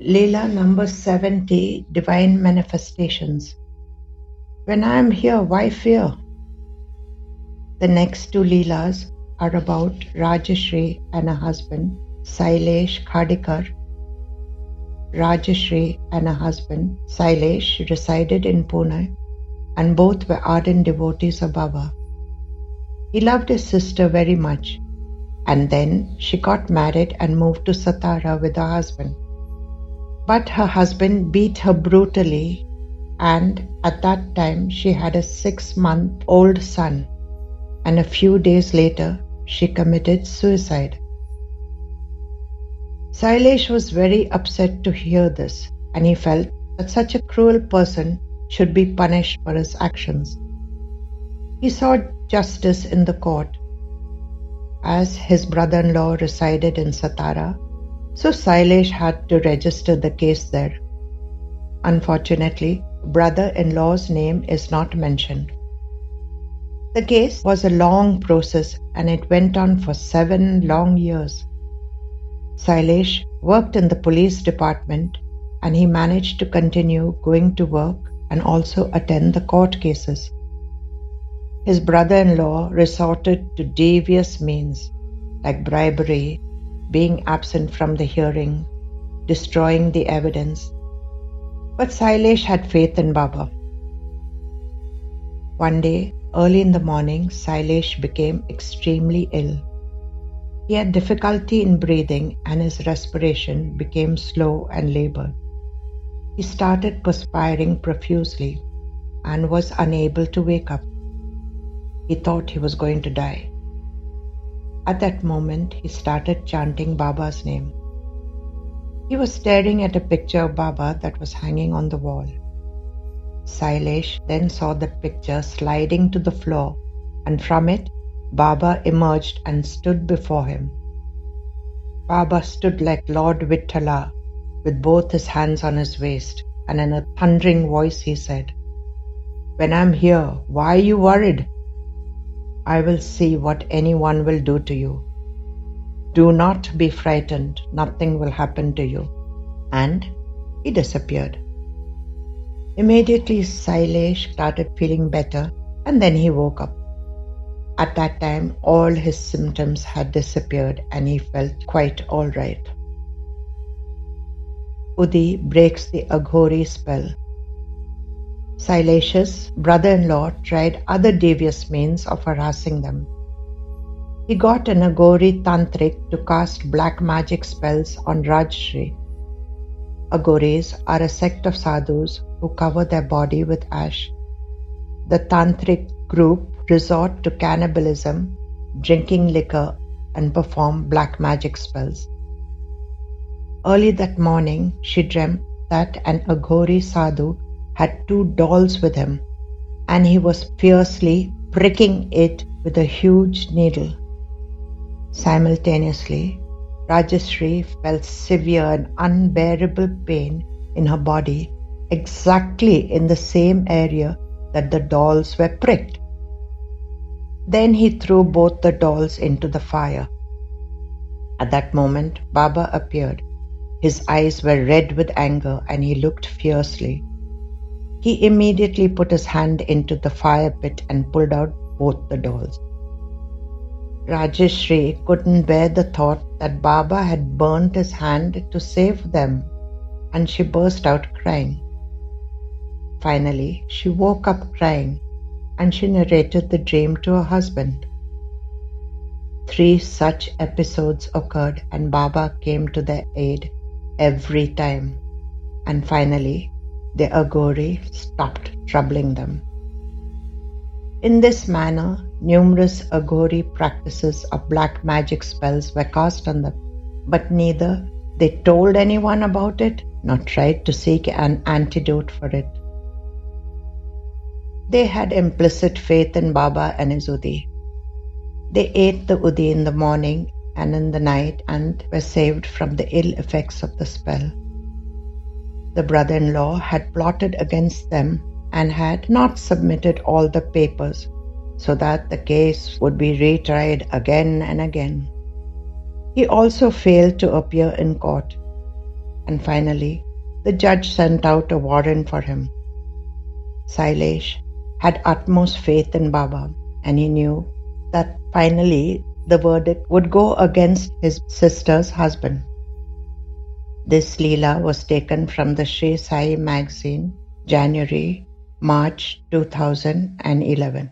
Leela number 70 Divine Manifestations. When I am here, why fear? The next two Leelas are about Rajashri and her husband, Sailesh Khadikar. Rajashri and her husband, Sailesh, resided in Pune and both were ardent devotees of Baba. He loved his sister very much and then she got married and moved to Satara with her husband. But her husband beat her brutally, and at that time she had a six month old son, and a few days later she committed suicide. Sailesh was very upset to hear this, and he felt that such a cruel person should be punished for his actions. He sought justice in the court. As his brother in law resided in Satara, so Sailesh had to register the case there. Unfortunately, brother in law's name is not mentioned. The case was a long process and it went on for seven long years. Sailesh worked in the police department and he managed to continue going to work and also attend the court cases. His brother in law resorted to devious means like bribery being absent from the hearing, destroying the evidence. But Sailesh had faith in Baba. One day, early in the morning, Sailesh became extremely ill. He had difficulty in breathing and his respiration became slow and labored. He started perspiring profusely and was unable to wake up. He thought he was going to die. At that moment, he started chanting Baba's name. He was staring at a picture of Baba that was hanging on the wall. Sailesh then saw the picture sliding to the floor, and from it, Baba emerged and stood before him. Baba stood like Lord Vittala, with both his hands on his waist, and in a thundering voice he said, When I'm here, why are you worried? I will see what anyone will do to you. Do not be frightened, nothing will happen to you. And he disappeared. Immediately, Sailesh started feeling better and then he woke up. At that time, all his symptoms had disappeared and he felt quite alright. Udi breaks the Aghori spell Sailesh's brother in law tried other devious means of harassing them. He got an Aghori Tantrik to cast black magic spells on Rajshri. Aghoris are a sect of sadhus who cover their body with ash. The Tantric group resort to cannibalism, drinking liquor, and perform black magic spells. Early that morning, she dreamt that an Aghori sadhu had two dolls with him, and he was fiercely pricking it with a huge needle. Simultaneously, Rajashri felt severe and unbearable pain in her body exactly in the same area that the dolls were pricked. Then he threw both the dolls into the fire. At that moment, Baba appeared. His eyes were red with anger and he looked fiercely. He immediately put his hand into the fire pit and pulled out both the dolls. Rajeshri couldn't bear the thought that Baba had burnt his hand to save them, and she burst out crying. Finally, she woke up crying and she narrated the dream to her husband. Three such episodes occurred, and Baba came to their aid every time. And finally, the Aghori stopped troubling them. In this manner, numerous Aghori practices of black magic spells were cast on them, but neither they told anyone about it nor tried to seek an antidote for it. They had implicit faith in Baba and his Udi. They ate the Udi in the morning and in the night and were saved from the ill effects of the spell the brother in law had plotted against them and had not submitted all the papers so that the case would be retried again and again. He also failed to appear in court. And finally, the judge sent out a warrant for him. Sailesh had utmost faith in Baba, and he knew that finally the verdict would go against his sister's husband. This Leela was taken from the Shri Sai magazine, January March 2011.